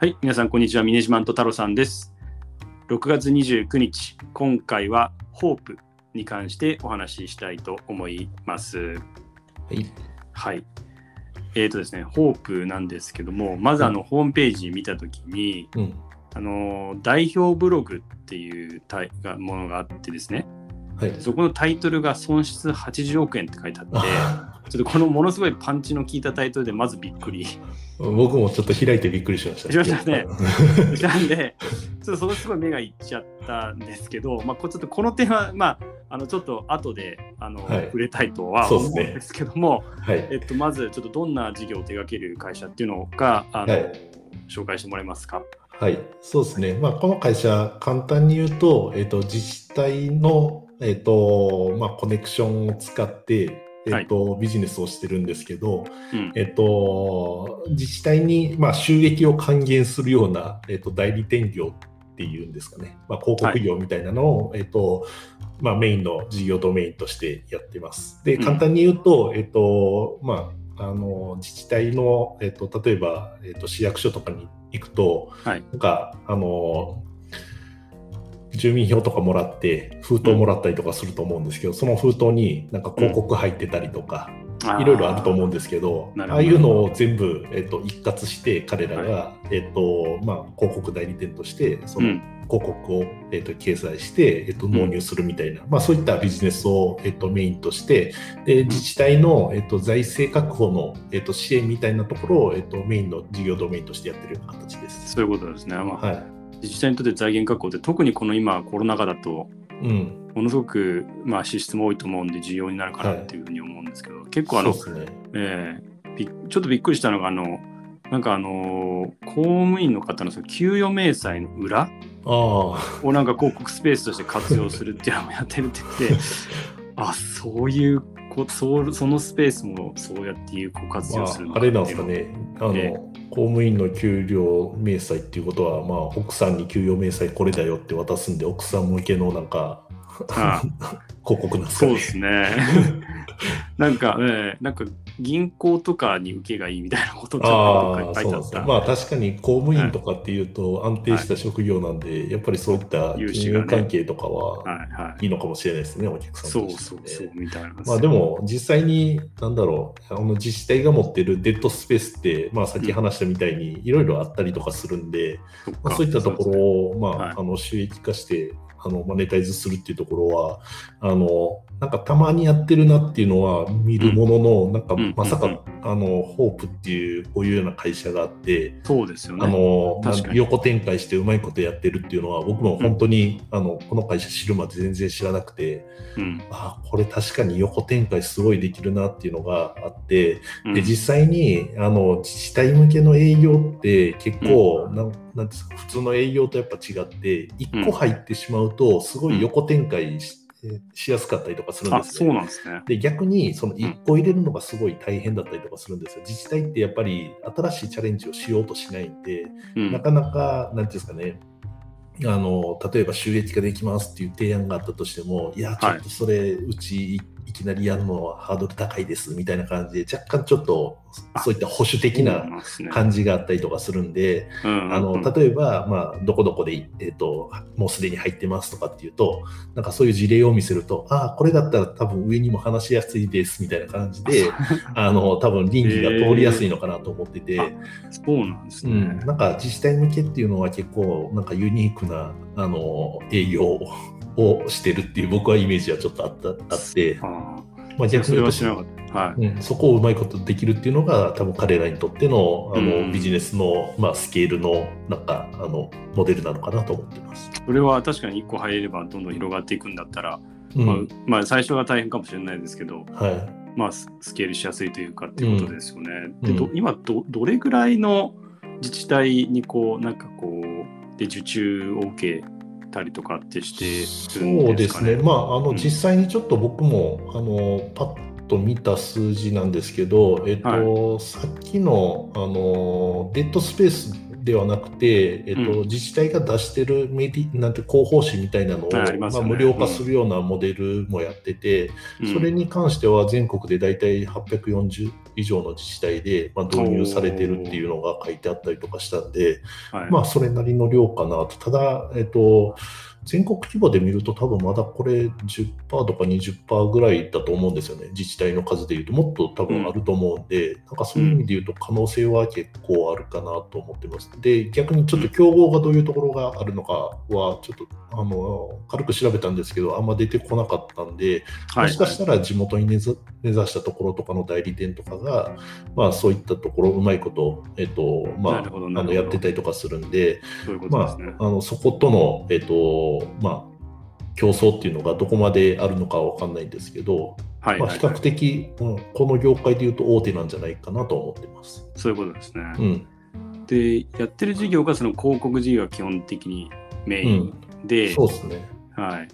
はい、皆さん、こんにちは。ミネジマント太郎さんです。6月29日、今回は、ホープに関してお話ししたいと思います。はい。はい。えーとですね、ホープなんですけども、まずあの、ホームページ見たときに、うん。あの、代表ブログっていうタイがものがあってですね、はい。そこのタイトルが損失80億円って書いてあって、あちょっとこのものすごいパンチの効いたタイトルでまずびっくり僕もちょっと開いてびっくりしました。しましたね なんで、ちょっとそこすごい目がいっちゃったんですけど、まあ、こちょっとこの点は、まあ、あのちょっと後であの、はい触れたいとは思うんですけども、はい。えっと、まずちょっとどんな事業を手掛ける会社っていうのがあの、はい紹介してもらえますか？はい。そうですね。まあ、この会社、簡単に言うと、えっ、と、自治体の、えっ、と、まあ、コネクションを使って、えっ、と、ビジネスをしてるんですけど、うんえっ、と、自治体に、まあ、収益を還元するような、えっ、と、代理店業っていうんですかね。まあ、広告業みたいなのを、えっ、と、まあ、メインの事業ドメインとしてやってます。で、うん簡単に言うと、えっ、と、まあ、あの、自治体の、えっ、と、例えば、えっ、と、市役所とかに行くと、はい。なんか、あの、住民票とかもらって、封筒もらったりとかすると思うんですけど、その封筒になんか広告入ってたりとか、いろいろあると思うんですけど、ああいうのを全部、えっと、一括して、彼らが、えっと、まあ、広告代理店として、そのうん。広告を、えっと、掲載して、えっと、納入するみたいな、まあ、そういったビジネスを、えっと、メインとして、で、自治体の、えっと、財政確保の、えっと、支援みたいなところを、えっと、メインの事業ドメインとしてやってるような形です。そういうことですね。まあはい。自治体にとって財源確保って特にこの今コロナ禍だとうん。ものすごく、まあ、支出も多いと思うんで重要になるかなっていうふうに思うんですけど、結構あのね。えーびちょっとびっくりしたのがあのなんかあのー公務員の方のその給与明細の裏ああ。をなんか広告スペースとして活用するっていうのもやってるって言って あそういうこそうそのスペースもそうやって有効活ま用するのあ、あれなんですかね、あの、え公務員の給料明細っていうことは、まあ、奥さんに給与明細これだよって渡すんで、奥さん向けのなんか、あ 広告なんですかね。そうですね。なんかねなんか銀行とかに受けがいいみたいなことと書いてあった。そうなんですね。まあ確かに公務員とかっていうと安定した職業なんで、やっぱりそういった金融関係とかははいはい。いいのかもしれないですね、お客さんそうとしてね。そうそうみたいなまあでも実際に、なんだろう、あの自治体が持ってるデッドスペースって、まあさっき話したみたいにいろいろあったりとかするんで、そっか。まあ、そういったところを、まあ、はい。あの収益化してあのマネタイズするっていうところはあのなんかたまにやってるなっていうのは見るものの、なんかうん。まさか、うん。うん。あのホープっていうこういうような会社があって、そうですよね。あの確かに。横展開してうまいことやってるっていうのは僕も本当に、あのこの会社知るまで全然知らなくてうん。あこれ確かに横展開すごいできるなっていうのがあって、うん。で実際にあの自治体向けの営業って結構、なんなんですか普通の営業とやっぱ違って1個入ってしまうとすごい横展開し,、しやすかったりとかするんあそうですね。なんですねで逆にその1個入れるのがすごい大変だったりとかするんですよ。自治体ってやっぱり新しいチャレンジをしようとしないんで、うんなかなか、なんていうんですかね、あの例えば収益化できますっていう提案があったとしても、いや、ちょっとそれ、うちいいきなりやるのはハードル高いですみたいな感じで、若干ちょっとあそういった保守的な感じがあったりとかするんで、うんあのうん。例えば、まあ、どこどこで、えっともうすでに入ってますとかっていうと、なんかそういう事例を見せると、ああ、これだったら多分上にも話しやすいですみたいな感じで、あ の多分倫理が通りやすいのかなと思ってて。えー。そうなんですね、うん、なんか自治体向けっていうのは結構なんかユニークなあの営業をしてるっていう僕はイメージはちょっとあったあって、あまあ、逆に言うとは知らなかった。はい。うん、そこをうまいことできるっていうのが多分彼らにとってのあの、うん。ビジネスの、まあ、スケールのなんかあのモデルなのかなと思ってます。それは確かに1個入ればどんどん広がっていくんだったら、うん。まあ、まあ最初は大変かもしれないですけど、はい。まあ、ススケールしやすいというかっていうことですよね。でどうん。今どどれぐらいの自治体にこうなんかこうで受注を受けたりとかってしてるんそうでかね。ですすね、まあ、あのうん。実際にちょっと僕も、あのパッと見た数字なんですけど、えっとはさっきのあのデッドスペースではなくて、えっとう自治体が出してるメディなんて広報誌みたいなのを、あまね。まあ、無料化するようなモデルもやってて、うん。それに関しては全国で大体840以上の自治体で、まあ、導入されてるっていうのが書いてあったりとかしたんで、はい。まあ、それなりの量かなと。ただ、えっと、全国規模で見ると多分まだこれ10%とか20%ぐらいだと思うんですよね。自治体の数でいうともっと多分あると思うんで、なんかそういう意味で言うと可能性は結構あるかなと思ってます。で、逆にちょっと競合がどういうところがあるのかはちょっとあの軽く調べたんですけど、あんま出てこなかったんで、はいもしかしたら地元に根ざしたところとかの代理店とかが、まあ、そういったところうまいこと、えっとまあ、あのやってたりとかするんで、そういうことまあですね。、あのそことの、えっとまあ、競争っていうのがどこまであるのかは分かんないんですけど、はい、まあ、はい比較的、うん、この業界でいうと大手なんじゃないかなと思ってます。そういうことですね。うんで、やってる事業がその広告事業が基本的にメインで、そうですね。はい。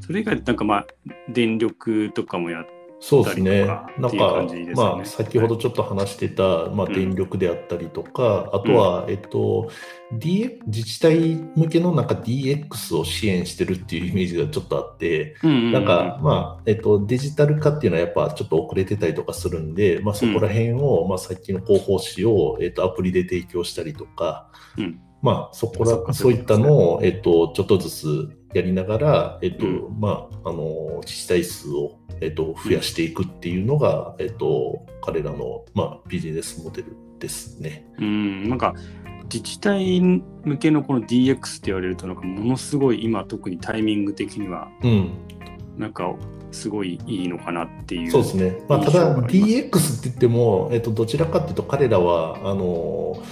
それ以外、なんかまあ、電力とかもやっそうですね。なんか、ね。まあ、先ほどちょっと話してた、まあ、うん。電力であったりとか、あとは、えっと、D、自治体向けのなんか DX を支援してるっていうイメージがちょっとあって、うんうんうんなんか、まあ、えっと、デジタル化っていうのはやっぱちょっと遅れてたりとかするんで、まあ、そこら辺を、まあ、さっきの広報誌を、えっと、アプリで提供したりとか、うん。まあ、そこらそういったのを、えっと、ちょっとずつやりながら、えっと、うまあ、あの、自治体数を、えっと、増やしていくっていうのが、えっと、彼らの、まあ、ビジネスモデルですね。うん、なんか自治体向けのこの DX って言われるとなんかものすごい今特にタイミング的にはうん。なんかすごいいいのかなっていう。そうですね。まあ、ただ DX って言っても、えっと、どちらかっていうと彼らはあの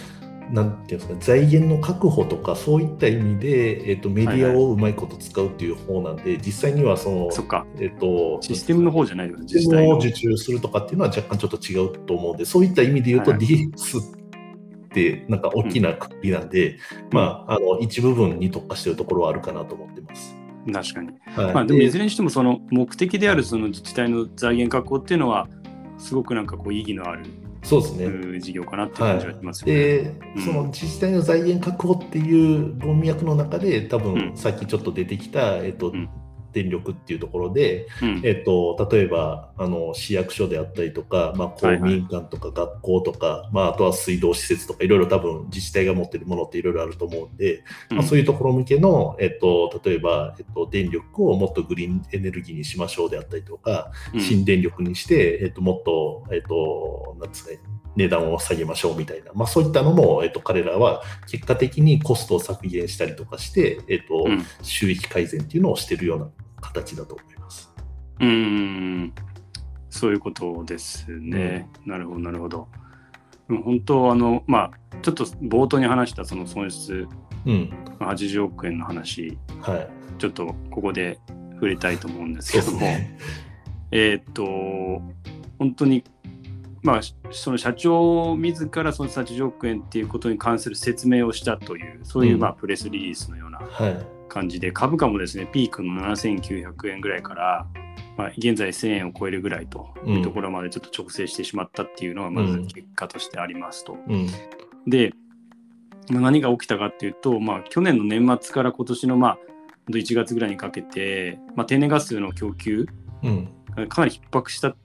なんていうんですか財源の確保とかそういった意味で、えっと、メディアをうまいこと使うっていう方なんで、実際にはそのそ。えっとシステムの方じゃないです自システムを治体の。受注するとかっていうのは若干ちょっと違うと思うんで、そういった意味で言うとはい DX ってなんか大きなくくりなんで、まあ、あの一部分に特化しているところはあるかなと思ってます。確かに。はいまあでもいでずれにしてもその目的であるその自治体の財源確保っていうのはすごくなんかこう意義のある、そうですね。うん事業かなっていう感じがしますよね。で、うんその自治体の財源確保っていう文脈の中で、多分、うんさっきちょっと出てきた、えっとうん電力っていうところで、うん。えっと、例えばあの市役所であったりとか、まあ、公はいはい。民館とか学校とか、まあ、あとは水道施設とかいろいろ多分自治体が持ってるものっていろいろあると思うんで、まあ、そういうところ向けの、えっと、例えば、えっと、電力をもっとグリーンエネルギーにしましょうであったりとか、うん。新電力にして、えっと、もっと、えっと、なんですかね、値段を下げましょうみたいな、まあ、そういったのも、えっと、彼らは結果的にコストを削減したりとかして、えっとうん。収益改善っていうのをしているような形だと思います。うん、そういうことですね。なるほど、なるほど。うん本当、あの、まあ、ちょっと冒頭に話したその損失うん、80億円の話、はい。ちょっとここで触れたいと思うんですけども、ね。えーっと、本当に、まあ、その社長自らその80億円っていうことに関する説明をしたという、そういううんまあプレスリリースのようなはい。感じで、株価もですね、ピークの7900円ぐらいから、まあ、現在1000円を超えるぐらいというところまでちょっと調整してしまったっていうのがまず結果としてありますと。うん。で、まあ何が起きたかっていうと、まあ、去年の年末から今年のまあ1月ぐらいにかけて、まあ、天然ガスの供給うん。がかなり逼迫した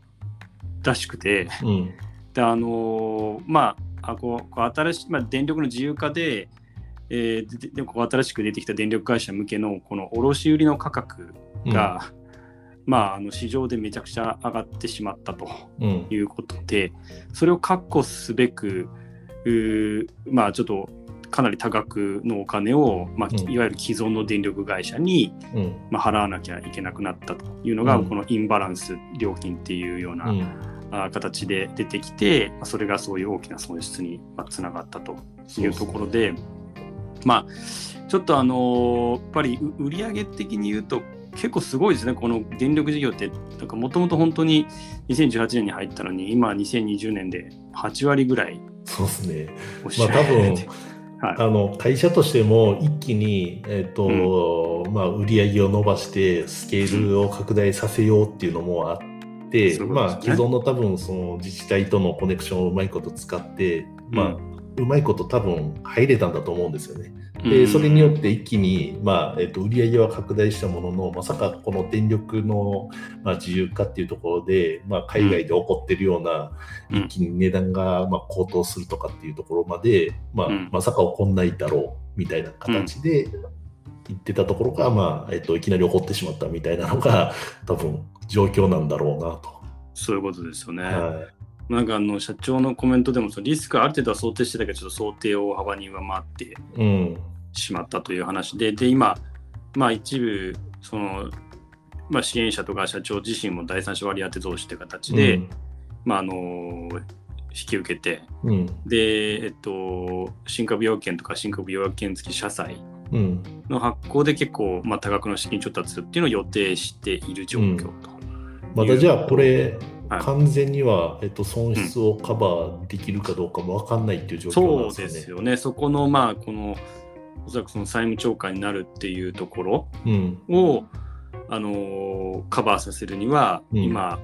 らしくて、うん。であのーまああこうこう新しい、まあ、電力の自由化で、えーででこう新しく出てきた電力会社向けのこの卸売の価格が、まあ、あの市場でめちゃくちゃ上がってしまったとうん。いうことでそれを確保すべくまあちょっとかなり多額のお金を、まあ、うんいわゆる既存の電力会社に、うん。まあ、払わなきゃいけなくなったというのが、うんこのインバランス料金っていうような、うん。あ形で出てきて、まあそれがそういう大きな損失にまあつながったというところで、まあ、ちょっとあのーやっぱりう売上的に言うと、結構すごいですね、この電力事業って、なんかもともと本当に2018年に入ったのに、今2020年で8割ぐらいそうですね。まあ多分はい。あの会社としても一気に、えっとまあ、売り上げを伸ばしてスケールを拡大させようっていうのもあって、そういうことまあ、既存の多分その自治体とのコネクションをうまいこと使って、まあううまいこと多分入れたんだと思うんですよね。でそれによって一気に、まあえっと、売り上げは拡大したもののまさかこの電力の、まあ、自由化っていうところで、まあ、海外で起こってるような、うん、一気に値段がまあ高騰するとかっていうところまで、まあ、うん、まさか起こんないだろうみたいな形で言ってたところが、まあえっと、いきなり起こってしまったみたいなのが多分状況なんだろうなと。そういうことですよね。はいなんかあの社長のコメントでもそのリスクある程度は想定してたけどちょっと想定を幅に上回ってしまったという話で、うん、で今、まあ、一部その、まあ、支援者とか社長自身も第三者割当増資という形で、うん、まあ、あの引き受けて、うん、で、えっと、新株要件とか新株要件付き社債の発行で結構、まあ、多額の資金調達っていうのを予定している状況と。またじゃあこれ完全には、えっと、損失をカバーできるかどうかも分かんないっていう状況なんですよね。そうですよね。そこの、まあ、この、おそらくその債務超過になるっていうところを、うん、あのカバーさせるには、うん、今、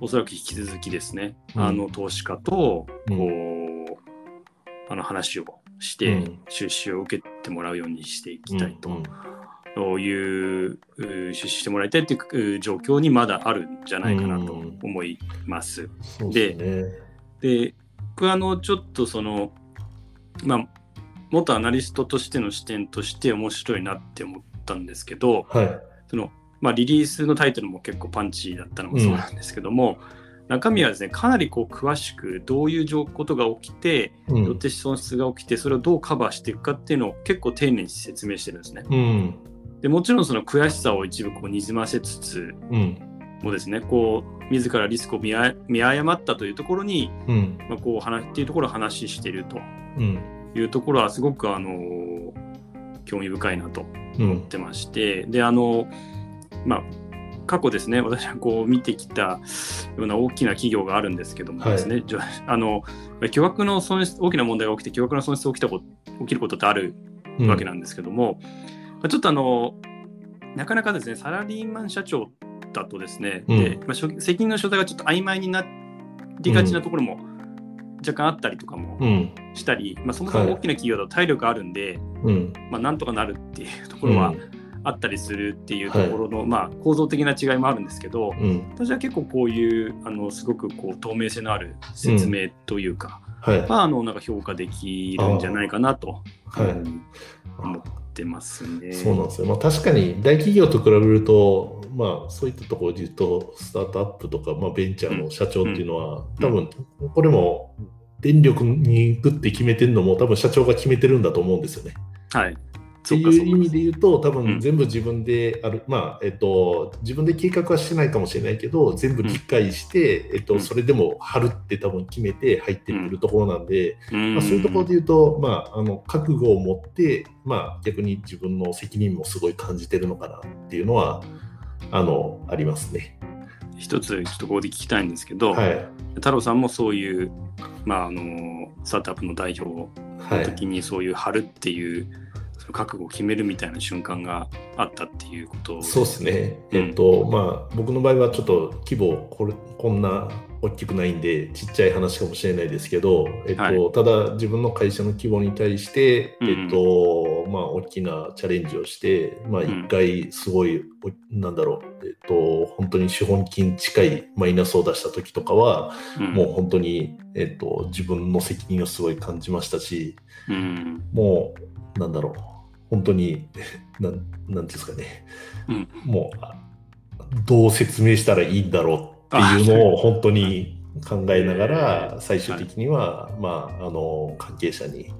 おそらく引き続きですね、うん、あの投資家とこう、あの話をして、出資を受けてもらうようにしていきたいと。いう出資してもらいたいという状況にまだあるんじゃないかなと思います。うん、で、ね、で僕はあのちょっとそのまあ元アナリストとしての視点として面白いなって思ったんですけど、はい、そのまあ、リリースのタイトルも結構パンチだったのもそうなんですけども、うん、中身はですねかなりこう詳しくどういうことが起きて、うん、よって損失が起きてそれをどうカバーしていくかっていうのを結構丁寧に説明してるんですね。うんでもちろんその悔しさを一部こうにじませつつ、うん、もですねこう自らリスクを見誤ったというところに、うん、まあ、こう話っていうところを話していると。いうところはすごくあの興味深いなと思ってまして、うん、であのまあ過去ですね私はこう見てきたような大きな企業があるんですけどもですね、はい、あの巨額の損失大きな問題が起きて巨額な損失が起きたこ起きることってあるわけなんですけども、まあ、ちょっとあの、なかなかですね、サラリーマン社長だとですね、うん、でまあ、責任の所在がちょっと曖昧になりがちなところも若干あったりとかもしたり、うん、まあ、そもそも大きな企業だと体力あるんで、はい、まあ、なんとかなるっていうところはあったりするっていうところの、うん、まあ、構造的な違いもあるんですけど、私は結構こういうあのすごくこう透明性のある説明というか、はい、まあ、あのなんか評価できるんじゃないかなと、はい、思ってますね。そうなんですよ。まあ、確かに大企業と比べると、まあ、そういったところで言うと、スタートアップとか、まあ、ベンチャーの社長っていうのは、うん、多分、これも電力に行くって決めてるのも、多分社長が決めてるんだと思うんですよね。はい。っていう意味で言うと、多分全部自分である、うん、まあ、えっと、自分で計画はしてないかもしれないけど、全部理解して、うん、えっと、それでも貼るって多分決めて入ってるところなんで、うん、まあ、そういうところで言うと、まあ、あの、覚悟を持って、まあ、逆に自分の責任もすごい感じてるのかなっていうのは、あの、ありますね。一つ、ちょっとここで聞きたいんですけど、はい、太郎さんもそういう、まあ、あの、スタートアップの代表の時にそういう貼るっていう、はい覚悟を決めるみたいな瞬間があったっていうことそうですね、うん、えっとまあ僕の場合はちょっと規模これこんな大きくないんでちっちゃい話かもしれないですけど、えっと、はい、ただ自分の会社の規模に対して、えっと、まあ大きなチャレンジをして、まあ一回すごい、うん、なんだろう、えっと、本当に資本金近いマイナスを出した時とかは、うん、もう本当に、えっと、自分の責任をすごい感じましたし、うん、もう、なんだろう、本当に、なん、なんですかね、うん、もう、どう説明したらいいんだろうっていうのを本当に考えながら、最終的には、まあ、あの、関係者に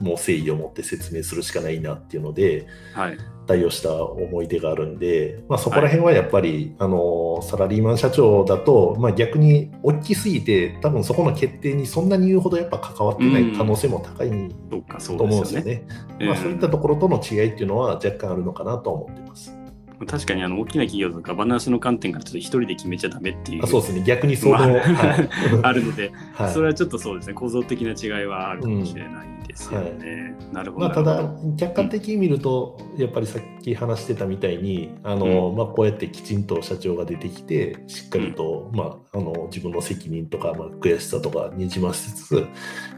もう誠意を持って説明するしかないなっていうので、はい、対応した思い出があるんで、まあ、そこら辺はやっぱり、はい、あのサラリーマン社長だと、まあ、逆に大きすぎて多分そこの決定にそんなに言うほどやっぱ関わってない可能性も高いと思うんですよね。まあ、そういったところとの違いっていうのは若干あるのかなと思ってます。確かにあの大きな企業とかバナンスの観点からちょっと一人で決めちゃダメっていうあそうですね、逆にその、まあはい あるので、はいそれはちょっとそうですね構造的な違いはあるかもしれないですよね。なるほど。まあ、ただ客観的に見ると、やっぱりさっき話してたみたいに、あのまあ、こうやってきちんと社長が出てきて、しっかりと、まあ、あの自分の責任とか、まあ、悔しさとかにじませつつ、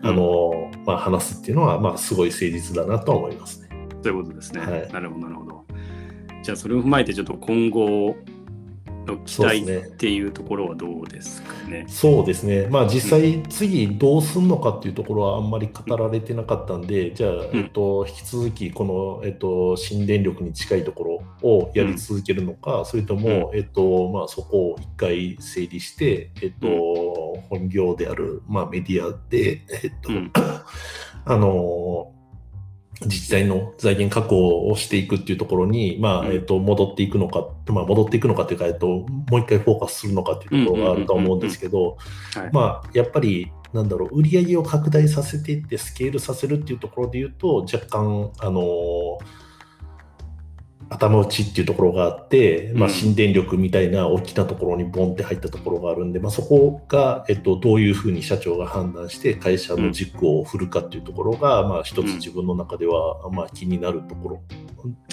あのまあ、話すっていうのは、まあ、すごい誠実だなとは思いますね。ということですね。はいなるほど、なるほど。じゃあ、それを踏まえて、ちょっと今後の期待っていうところはどうですかね？そうですね、まあ、実際、次どうすんのかっていうところはあんまり語られてなかったんで、じゃあ、えっと、引き続きこの、えっと、新電力に近いところをやり続けるのか、それとも、えっとまあ、そこを一回整理して、えっと、本業である、まあ、メディアで、えっとうん。あの自治体の財源確保をしていくっていうところに、まあ、うんえっと、戻っていくのか、まあ、戻っていくのかっていうか、えっと、もう一回フォーカスするのかっていうところがあると思うんですけど、はい。まあ、やっぱり、なんだろう、売り上げを拡大させていって、スケールさせるっていうところで言うと、若干、あの頭打ちっていうところがあって、まあ、うん新電力みたいな大きなところにボンって入ったところがあるんで、まあ、そこが、えっと、どういうふうに社長が判断して会社の軸を振るかっていうところが、まあ、一つ自分の中では、まあ、気になるところ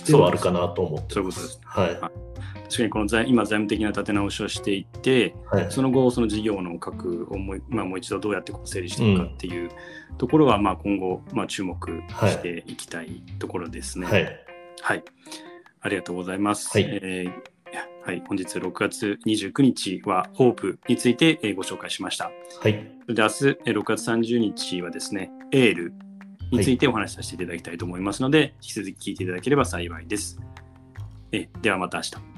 ではあるかなと思ってそういうことです。はい。確かにこの財今、財務的な立て直しをしていって、はい。その後、その事業の核をもう,、まあ、もう一度どうやってこう整理していくかっていうところは、まあ、今後、まあ、注目していきたいところですね。はい。はい。ありがとうございます。はいえーはい、本日6月29日は、ホープについてえーご紹介しました。はい。で明日、えー6月30日はですね、エールについてお話しさせていただきたいと思いますので、引き続き聞いていただければ幸いです。えーではまた明日。